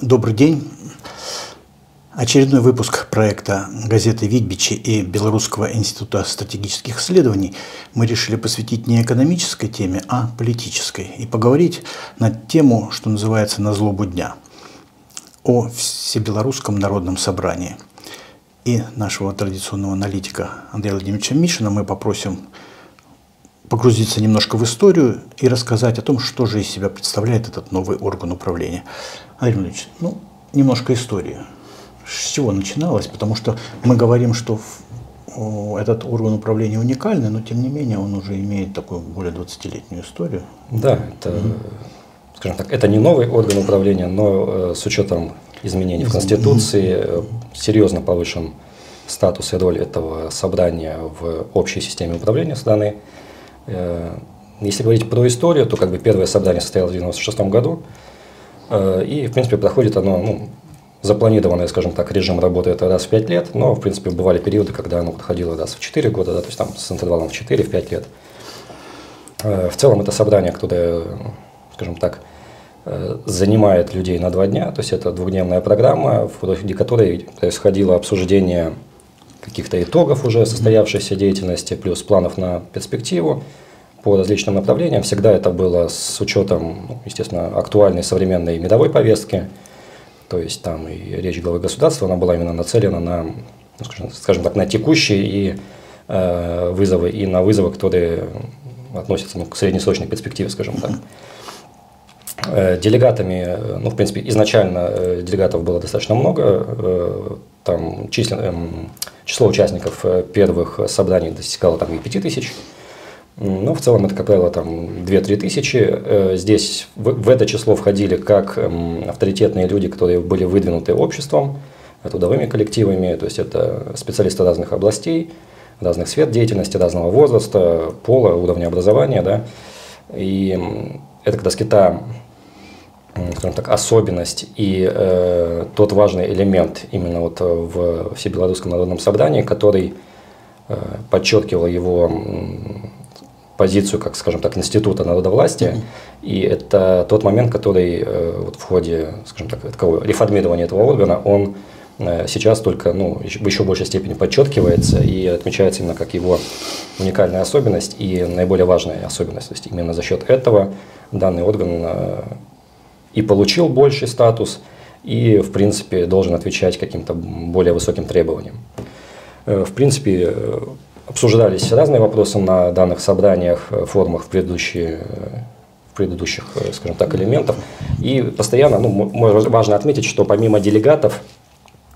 Добрый день. Очередной выпуск проекта газеты «Витбичи» и Белорусского института стратегических исследований мы решили посвятить не экономической теме, а политической и поговорить на тему, что называется «На злобу дня» о Всебелорусском народном собрании. И нашего традиционного аналитика Андрея Владимировича Мишина мы попросим погрузиться немножко в историю и рассказать о том, что же из себя представляет этот новый орган управления. Андрей Владимирович, ну, немножко истории. С чего начиналось? Потому что мы говорим, что этот орган управления уникальный, но тем не менее он уже имеет такую более 20-летнюю историю. Да, это, mm-hmm. скажем так, это не новый орган управления, но э, с учетом изменений в Конституции mm-hmm. серьезно повышен статус и роль этого собрания в общей системе управления страны. Э, если говорить про историю, то как бы первое собрание состоялось в 1996 году, э, и, в принципе, проходит оно, ну, запланированный, скажем так, режим работы. Это раз в 5 лет, но, в принципе, бывали периоды, когда оно подходило раз в 4 года, да, то есть там с интервалом в 4-5 лет. Э, в целом это собрание, которое, скажем так, занимает людей на два дня, то есть это двухдневная программа, в ходе которой происходило обсуждение каких-то итогов уже состоявшейся деятельности, плюс планов на перспективу по различным направлениям. Всегда это было с учетом, ну, естественно, актуальной современной мировой повестки. То есть там и речь главы государства, она была именно нацелена на, ну, скажем так, на текущие и э, вызовы, и на вызовы, которые относятся ну, к среднесрочной перспективе, скажем так. Э, делегатами, ну, в принципе, изначально э, делегатов было достаточно много, э, там числен, эм, число участников э, первых собраний достигало там и 5 тысяч. Но в целом это, как правило, там 2-3 тысячи. Э, здесь в, в это число входили как эм, авторитетные люди, которые были выдвинуты обществом, трудовыми коллективами, то есть это специалисты разных областей, разных сфер деятельности, разного возраста, пола, уровня образования. Да? И это как раз Кита скажем так, особенность и э, тот важный элемент именно вот в Всебелорусском народном собрании, который э, подчеркивал его позицию, как, скажем так, института народовластия. Mm-hmm. И это тот момент, который э, вот в ходе, скажем так, такого реформирования этого органа, он э, сейчас только ну, в еще большей степени подчеркивается и отмечается именно как его уникальная особенность и наиболее важная особенность. То есть именно за счет этого данный орган э, и получил больший статус, и, в принципе, должен отвечать каким-то более высоким требованиям. Э, в принципе, э, обсуждались разные вопросы на данных собраниях, э, форумах в предыдущие предыдущих, скажем так, элементов. И постоянно, ну, важно отметить, что помимо делегатов,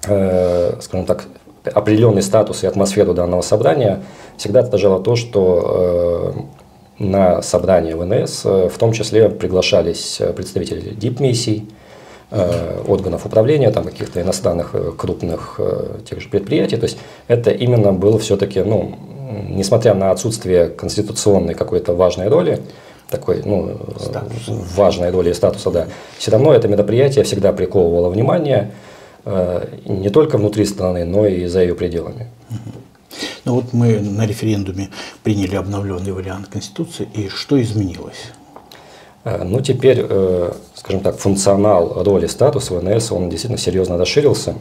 э, скажем так, определенный статус и атмосферу данного собрания всегда отражало то, что на собрание ВНС, э, в том числе приглашались э, представители дипмиссий, э, органов управления, там каких-то иностранных крупных тех же предприятий. То есть это именно было все-таки, ну, несмотря на отсутствие конституционной какой-то важной роли, такой, ну, важной роли и статуса, да, все равно это мероприятие всегда приковывало внимание не только внутри страны, но и за ее пределами. Ну вот мы на референдуме приняли обновленный вариант Конституции, и что изменилось? Э, ну, теперь, э, скажем так, функционал роли статуса ВНС, он действительно серьезно расширился.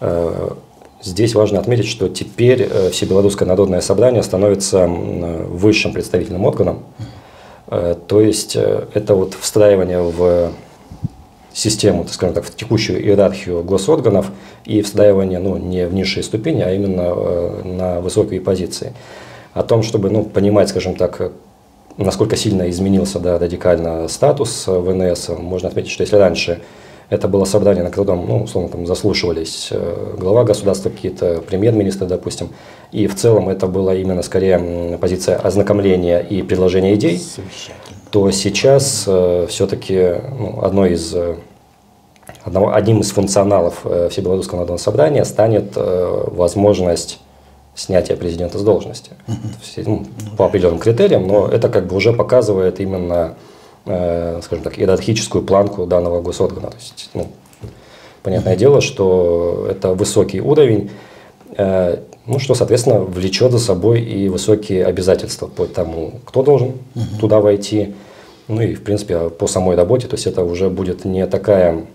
Э, здесь важно отметить, что теперь Всебелорусское народное собрание становится высшим представительным органом. То есть это вот встраивание в систему, так скажем так, в текущую иерархию госорганов и встраивание ну, не в низшие ступени, а именно э, на высокие позиции. О том, чтобы ну, понимать, скажем так, насколько сильно изменился да, радикально статус ВНС, можно отметить, что если раньше это было собрание, на котором, ну, условно, там заслушивались э, глава государства, какие-то премьер-министры, допустим, и в целом это была именно скорее позиция ознакомления и предложения идей, то сейчас э, все-таки ну, одной из э, одного, одним из функционалов э, Всебелорусского народного собрания станет э, возможность снятия президента с должности. Ну, по определенным критериям, но это как бы уже показывает именно, э, скажем так, иерархическую планку данного госоргана. То есть, ну, понятное дело, что это высокий уровень, ну, что, соответственно, влечет за собой и высокие обязательства по тому, кто должен туда войти, ну и, в принципе, по самой работе. То есть это уже будет не такая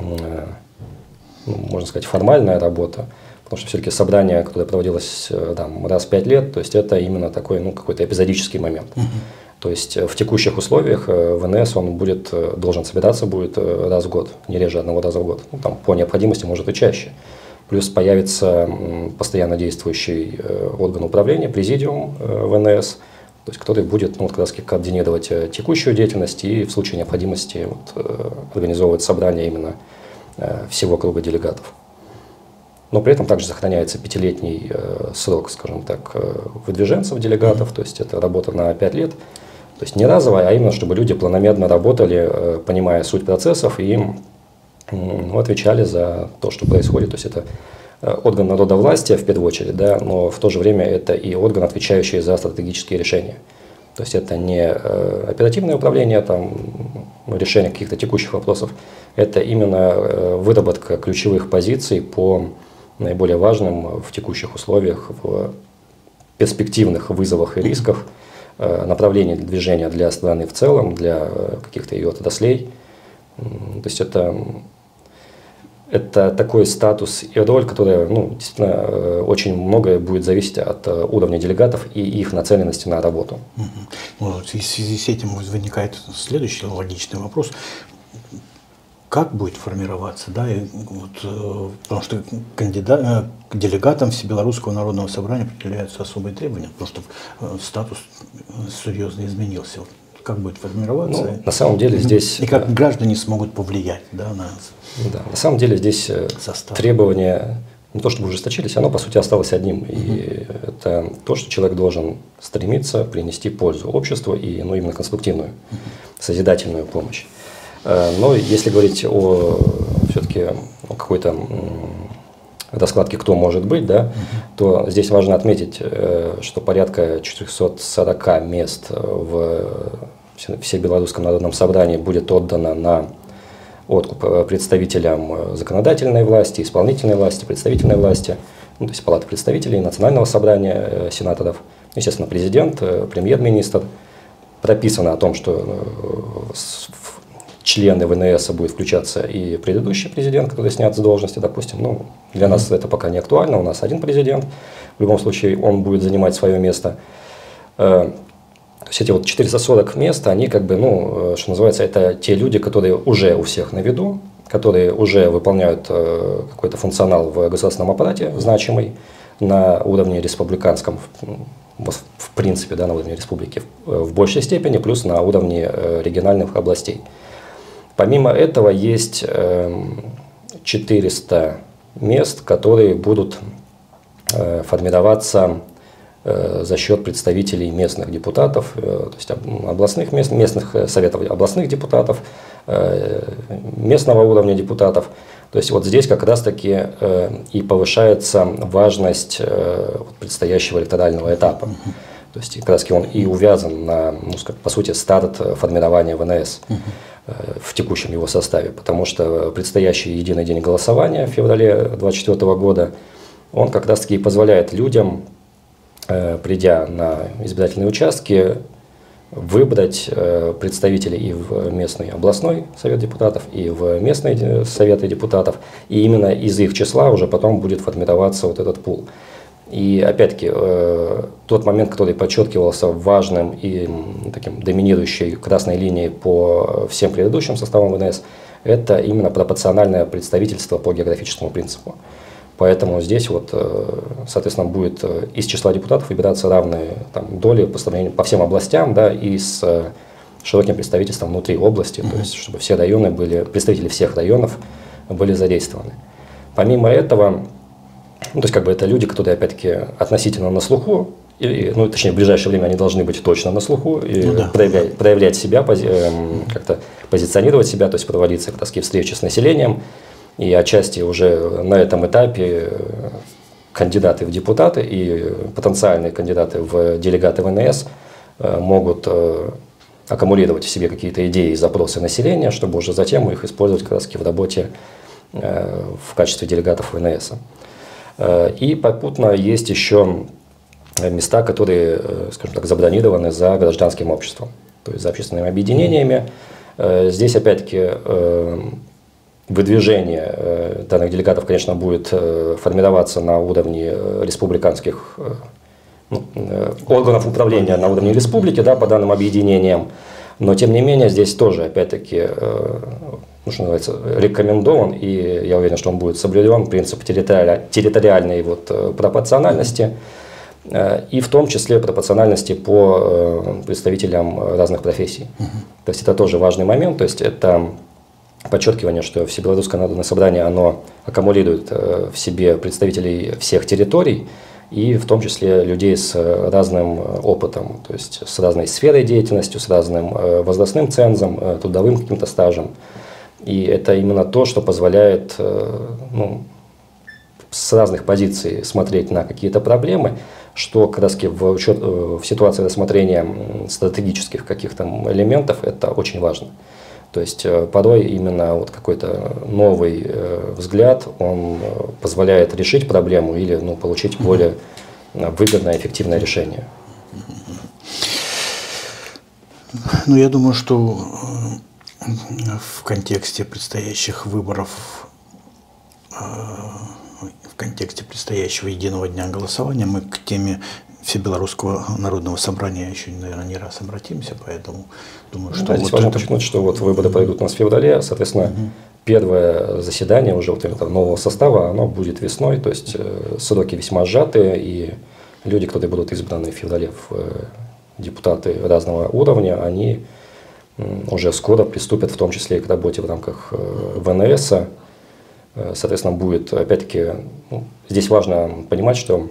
ну, можно сказать, формальная работа, потому что все-таки собрание, которое проводилось там, раз в пять лет, то есть это именно такой ну, какой-то эпизодический момент. То есть в текущих условиях ВНС он будет, должен собираться будет раз в год, не реже одного раза в год. Ну, там, по необходимости может и чаще. Плюс появится постоянно действующий э, орган управления, президиум э, ВНС, то есть который будет ну, вот, как раз координировать э, текущую деятельность и в случае необходимости вот, организовывать собрание именно всего круга делегатов. Но при этом также сохраняется пятилетний срок, скажем так, выдвиженцев делегатов, mm-hmm. то есть это работа на пять лет. То есть не разовая, а именно, чтобы люди планомерно работали, понимая суть процессов и ну, отвечали за то, что происходит. То есть это э, орган народа власти в первую очередь, да, но в то же время это и орган, отвечающий за стратегические решения. То есть это не э, оперативное управление, там, решение каких-то текущих вопросов, это именно э, выработка ключевых позиций по наиболее важным в текущих условиях, в перспективных вызовах и рисках, направлений движения для страны в целом, для каких-то ее отраслей. То есть это это такой статус и роль, которая ну, действительно э, очень многое будет зависеть от э, уровня делегатов и их нацеленности на работу. Ну, в связи с этим возникает следующий логичный вопрос. Как будет формироваться, да, и вот, э, потому что кандидат, к делегатам Всебелорусского народного собрания определяются особые требования, потому что статус серьезно изменился как будет формироваться. Ну, на самом деле здесь... И как э, граждане смогут повлиять да, на Да, на самом деле здесь э, состав. требования не то чтобы ужесточились, оно по сути осталось одним. Угу. И это то, что человек должен стремиться принести пользу обществу и ну, именно конструктивную, угу. созидательную помощь. Э, но если говорить о все-таки о какой-то раскладке, кто может быть, да, угу. то здесь важно отметить, что порядка 440 мест в Всебелорусском народном собрании будет отдано на откуп э, представителям э, законодательной власти, исполнительной власти, представительной власти, ну, то есть Палаты представителей, Национального собрания э, сенаторов, естественно, президент, премьер-министр. Прописано о том, что члены ВНС будет включаться и предыдущий президент, который снят с должности, допустим. Ну, для нас это пока не актуально, у нас один президент. В любом случае он будет занимать свое место. То есть эти вот 440 мест, они как бы, ну, э, что называется, это те люди, которые уже у всех на виду, которые уже выполняют э, какой-то функционал в государственном аппарате значимый на уровне республиканском, в, в принципе, да, на уровне республики в, большей степени, плюс на уровне э, региональных областей. Помимо этого есть э, 400 мест, которые будут э, формироваться Э, за счет представителей местных депутатов, э, то есть областных мест, местных советов областных депутатов, местного уровня депутатов. То есть вот здесь как раз-таки и повышается важность предстоящего электорального этапа. То есть как раз он и увязан на, ну, по сути, старт формирования ВНС в текущем его составе, потому что предстоящий единый день голосования в феврале 2024 года, он как раз-таки позволяет людям Э, придя на избирательные участки, выбрать э, представителей и в местный областной совет депутатов, и в местные советы депутатов, и именно из их числа уже потом будет формироваться вот этот пул. И опять-таки, э, тот момент, который подчеркивался важным и таким доминирующей красной линией по всем предыдущим составам ВНС, это именно пропорциональное представительство по географическому принципу. Поэтому здесь вот, э, соответственно, будет э, из числа депутатов выбираться равные там, доли по, сравнению, по всем областям, да, и с э, широким представительством внутри области, mm-hmm. то есть чтобы все районы были, представители всех районов были задействованы. Помимо этого, ну, то есть как бы это люди, которые опять-таки относительно на слуху, или, ну, точнее, в ближайшее время они должны быть точно на слуху и ну, да. проявлять, проявлять себя, пози, эм, как-то позиционировать себя, то есть проводиться как раз встречи с населением, и отчасти уже на этом этапе кандидаты в депутаты и потенциальные кандидаты в делегаты ВНС э, могут э, аккумулировать в себе какие-то идеи и запросы населения, чтобы уже затем их использовать как раз в работе э, в качестве делегатов ВНС. И попутно есть еще места, которые, скажем так, забронированы за гражданским обществом, то есть за общественными объединениями. Здесь опять-таки выдвижение данных делегатов, конечно, будет формироваться на уровне республиканских ну, органов управления на уровне республики да, по данным объединениям. Но, тем не менее, здесь тоже, опять-таки, ну, что называется, рекомендован, и я уверен, что он будет соблюден, принцип территори территориальной вот, э, пропорциональности, э, и в том числе пропорциональности по представителям разных профессий. Угу. То есть это тоже важный момент, то есть это подчеркивание, что Всебелорусское народное собрание, оно аккумулирует в себе представителей всех территорий, и в том числе людей с разным опытом, то есть с разной сферой деятельности, с разным возрастным цензом, трудовым каким-то стажем. И это именно то, что позволяет э, ну, с разных позиций смотреть на какие-то проблемы, что как раз в, учет, э, в ситуации рассмотрения стратегических каких-то элементов это очень важно. То есть э, порой именно вот какой-то новый взгляд, он позволяет решить проблему или ну, получить более выгодное, эффективное решение. Ну, я думаю, что в контексте предстоящих выборов, э, в контексте предстоящего единого дня голосования мы к теме Всебелорусского народного собрания еще, наверное, не раз обратимся, поэтому думаю, что... Да, здесь вот важно это... подчеркнуть, что вот выборы пройдут у нас в феврале, соответственно, угу. первое заседание уже вот этого нового состава, оно будет весной, то есть э, сроки весьма сжатые, и люди, которые будут избраны в феврале в э, депутаты разного уровня, они уже скоро приступят в том числе и к работе в рамках э, ВНС. Соответственно, будет, опять-таки, ну, здесь важно понимать, что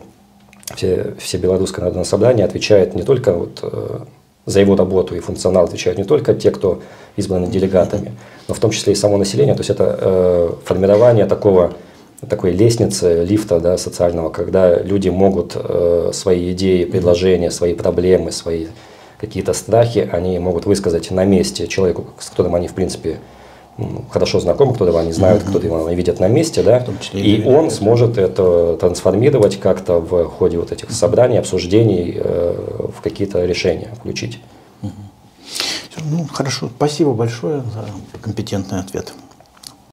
все, все белорусское народное собрание отвечает не только вот, э, за его работу и функционал отвечают не только те, кто избраны делегатами, но в том числе и само население. То есть это э, формирование такого, такой лестницы, лифта да, социального, когда люди могут э, свои идеи, предложения, свои проблемы, свои какие-то страхи они могут высказать на месте человеку, с которым они, в принципе, хорошо знакомы, которого они знают, mm-hmm. кто они видят на месте, да, и он сможет это трансформировать как-то в ходе вот этих собраний, обсуждений э, в какие-то решения включить. Ну, хорошо, спасибо большое за компетентный ответ.